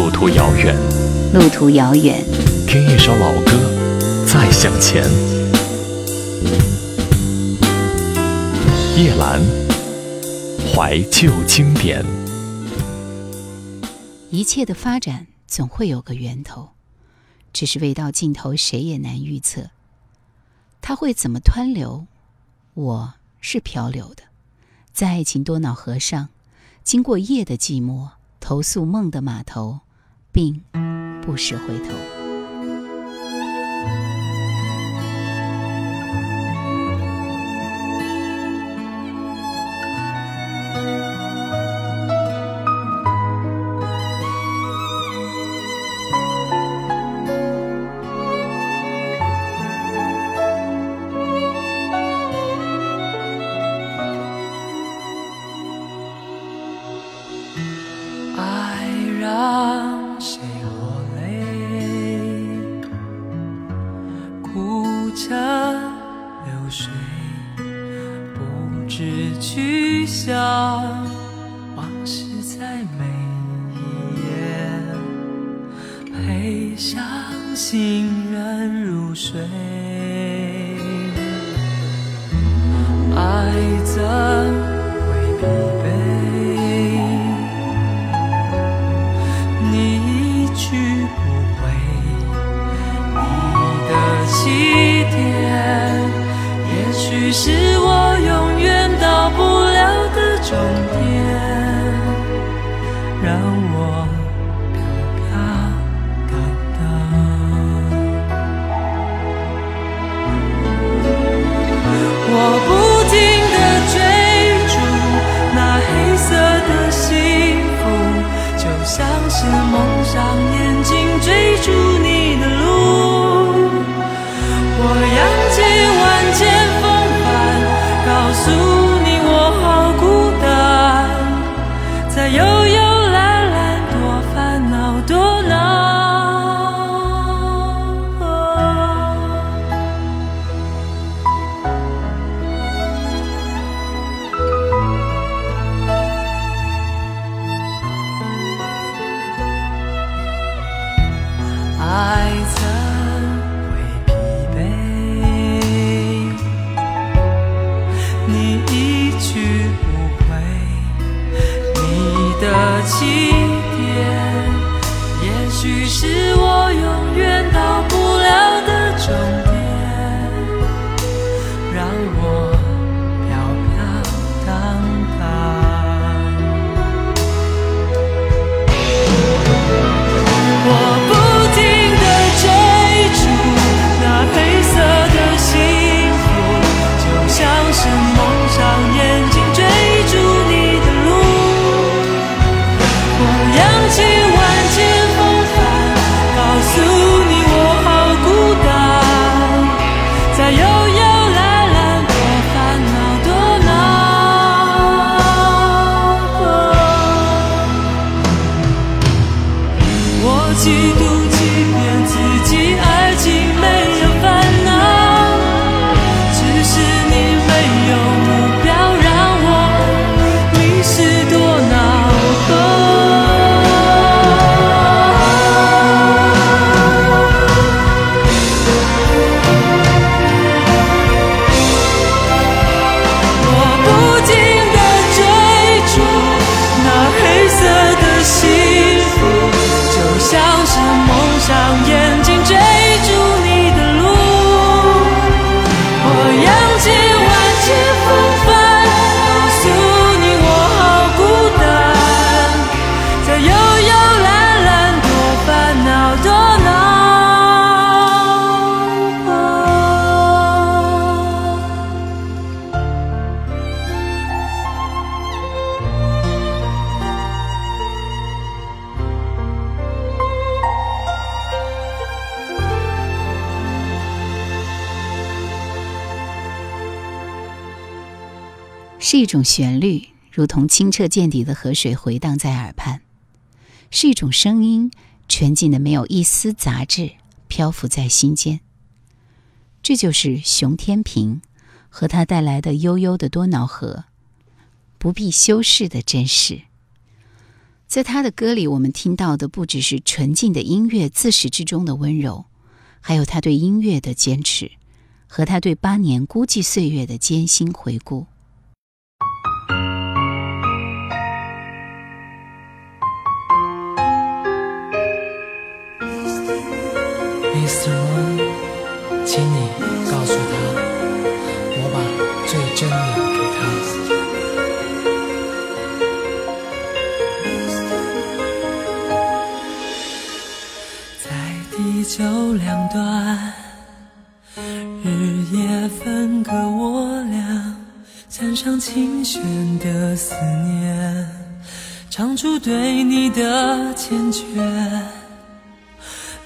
路途遥远，路途遥远，听一首老歌，再向前。叶兰，怀旧经典。一切的发展总会有个源头，只是未到尽头，谁也难预测。它会怎么湍流？我是漂流的，在爱情多瑙河上，经过夜的寂寞，投宿梦的码头，并不时回头。怎会疲惫你一去不回你的起点也许是的起点，也许是我永远到不了的终点。种旋律，如同清澈见底的河水回荡在耳畔；是一种声音，纯净的没有一丝杂质，漂浮在心间。这就是熊天平和他带来的悠悠的多瑙河，不必修饰的真实。在他的歌里，我们听到的不只是纯净的音乐自始至终的温柔，还有他对音乐的坚持，和他对八年孤寂岁月的艰辛回顾。请你告诉他，我把最真的给他。在地球两端，日夜分割我俩，赞赏琴弦的思念，唱出对你的缱绻。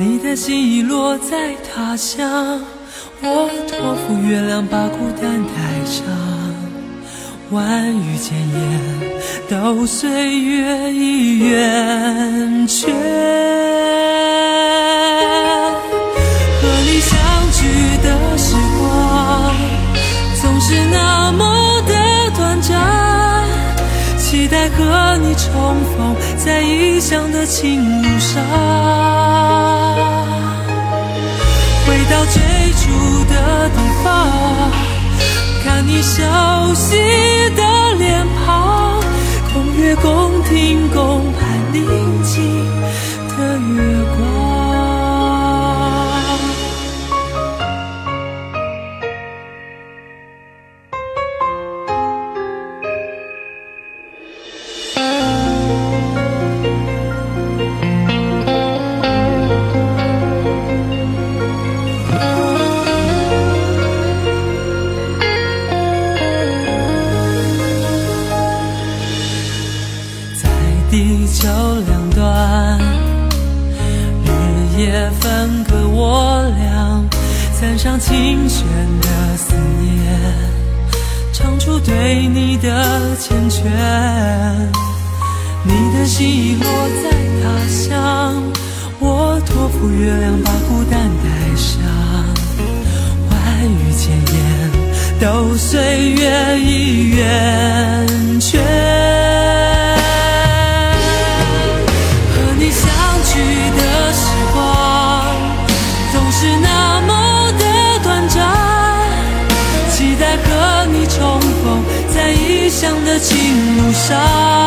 你的心已落在他乡，我托付月亮把孤单带上，万语千言都随月已圆缺。重逢在异乡的青路上。回到最初的地方，看你熟悉的脸庞，共月共听共盼宁静上琴弦的思念，唱出对你的缱绻。你的心已落在他乡，我托付月亮把孤单带上。万语千言，都随月意圆缺。路上。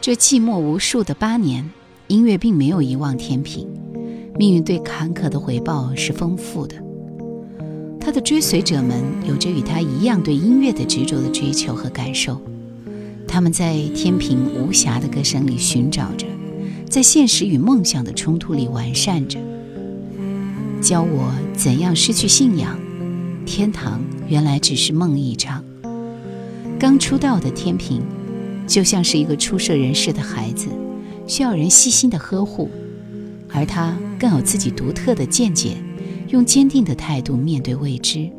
这寂寞无数的八年，音乐并没有遗忘天平，命运对坎坷的回报是丰富的。他的追随者们有着与他一样对音乐的执着的追求和感受，他们在天平无暇的歌声里寻找着，在现实与梦想的冲突里完善着。教我怎样失去信仰，天堂原来只是梦一场。刚出道的天平。就像是一个初涉人世的孩子，需要人细心的呵护。而他更有自己独特的见解，用坚定的态度面对未知。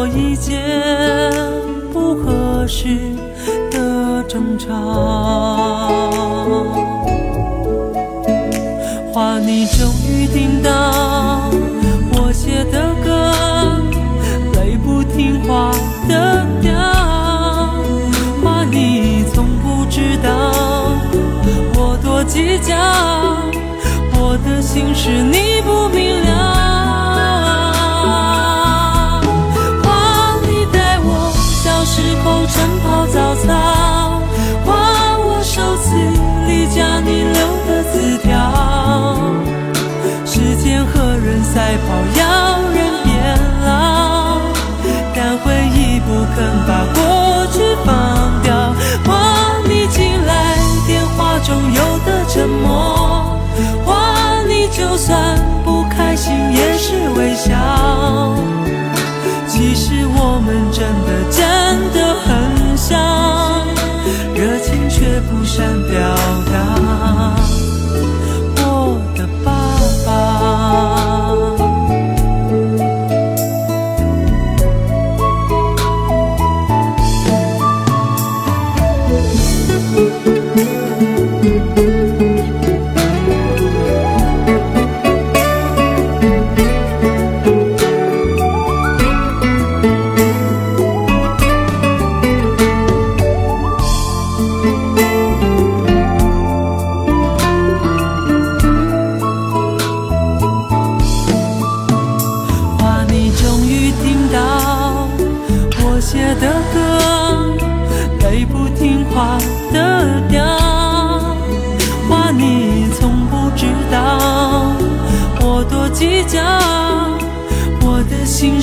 我一见不合适的争吵，话你终于听到我写的歌，泪不听话的调。计较，我的心事你不明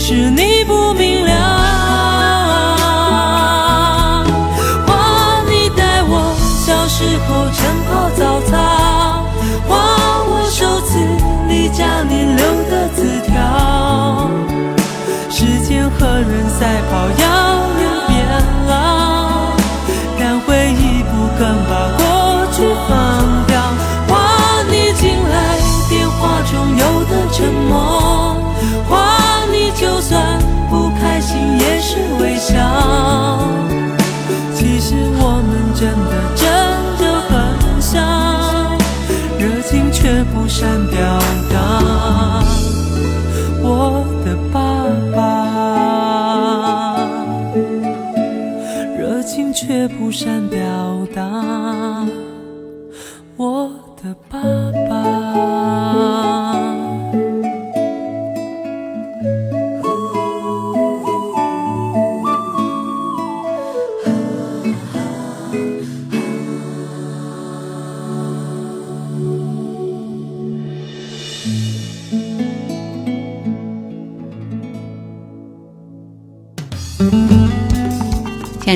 是你却不善表达我的爸爸。热情却不善表达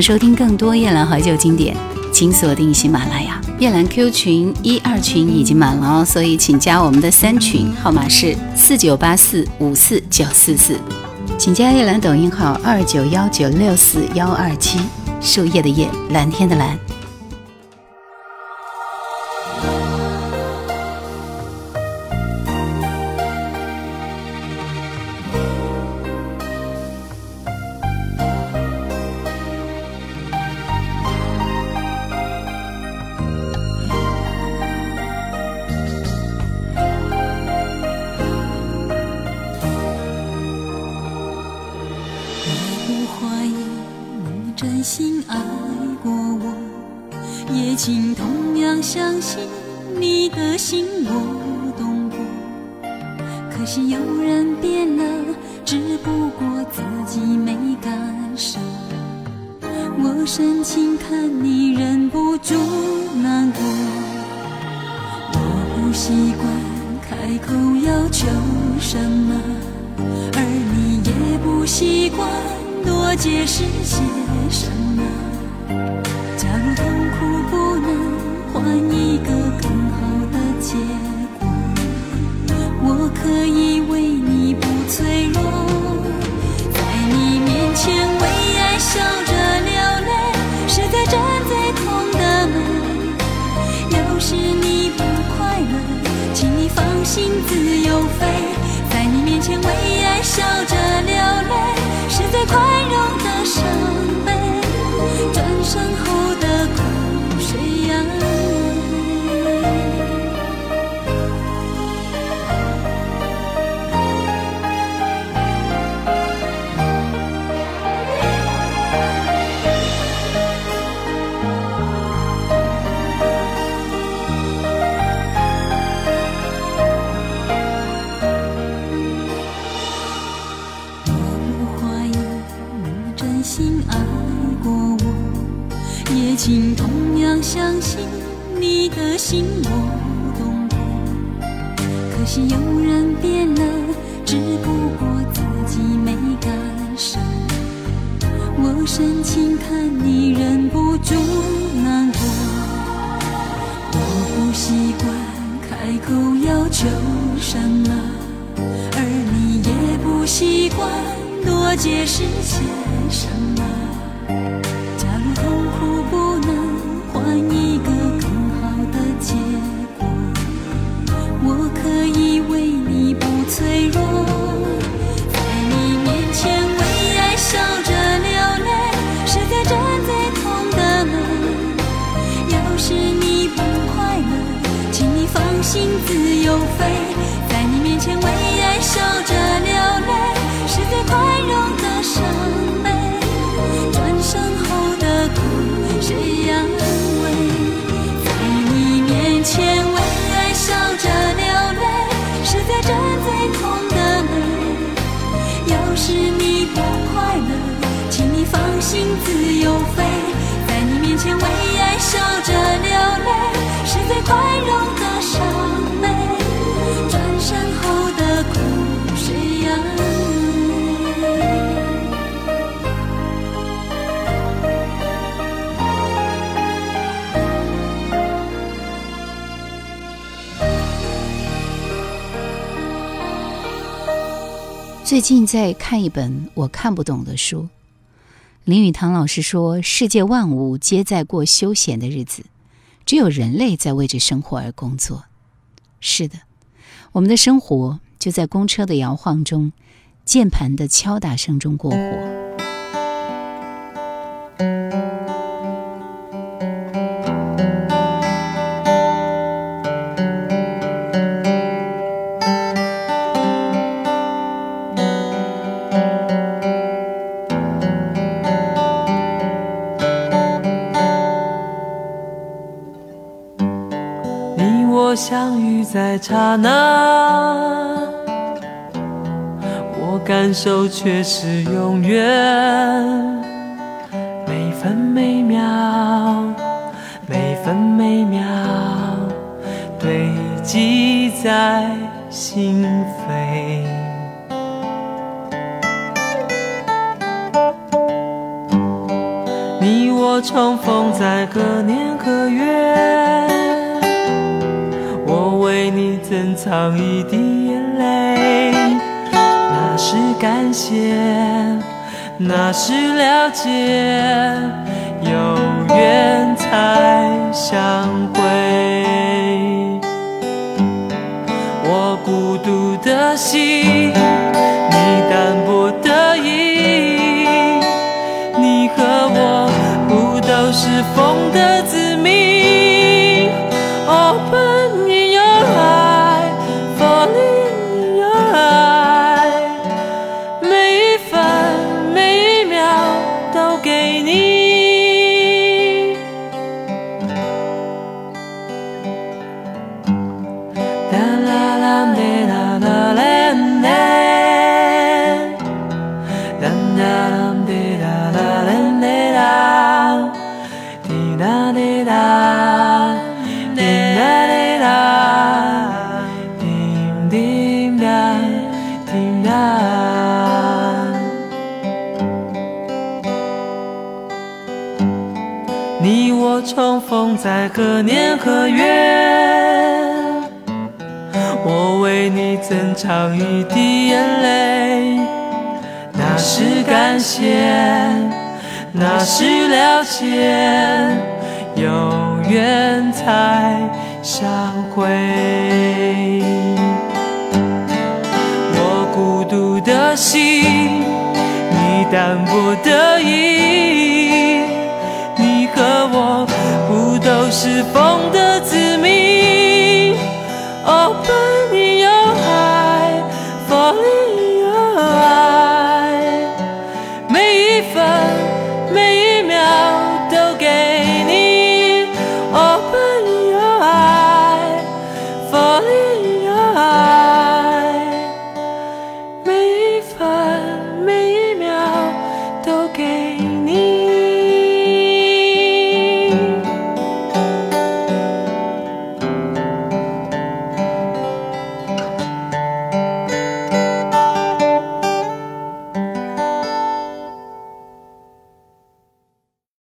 收听更多夜兰怀旧经典，请锁定喜马拉雅。夜兰 Q 群一二群已经满了哦，所以请加我们的三群，号码是四九八四五四九四四。请加夜兰抖音号二九幺九六四幺二七，树叶的叶，蓝天的蓝。真心爱过我，也请同样相信你的心我懂过。可惜有人变了，只不过自己没感受。我深情看你忍不住难过，我不习惯开口要求什么，而你也不习惯。多解释些什么。假如痛苦不能换一个更好的结果，我可以为你不脆弱，在你面前为爱笑着流泪，是在站最痛的门。要是你不快乐，请你放心自由飞，在你面前为爱笑着要是你不快乐，请你放心自由飞，在你面前为爱笑着流泪，是最宽容最近在看一本我看不懂的书。林语堂老师说：“世界万物皆在过休闲的日子，只有人类在为着生活而工作。”是的，我们的生活就在公车的摇晃中、键盘的敲打声中过活。刹那，我感受却是永远。每分每秒，每分每秒，堆积在心扉。你我重逢在珍藏一滴眼泪，那是感谢，那是了解，有缘才相会。我孤独的心，你淡薄的意，你和我不都是风的子民停难，你我重逢在何年何月？我为你增长一滴眼泪。那是感谢，那是了解，有缘才相会。心，你淡泊得意，你和我不都是风的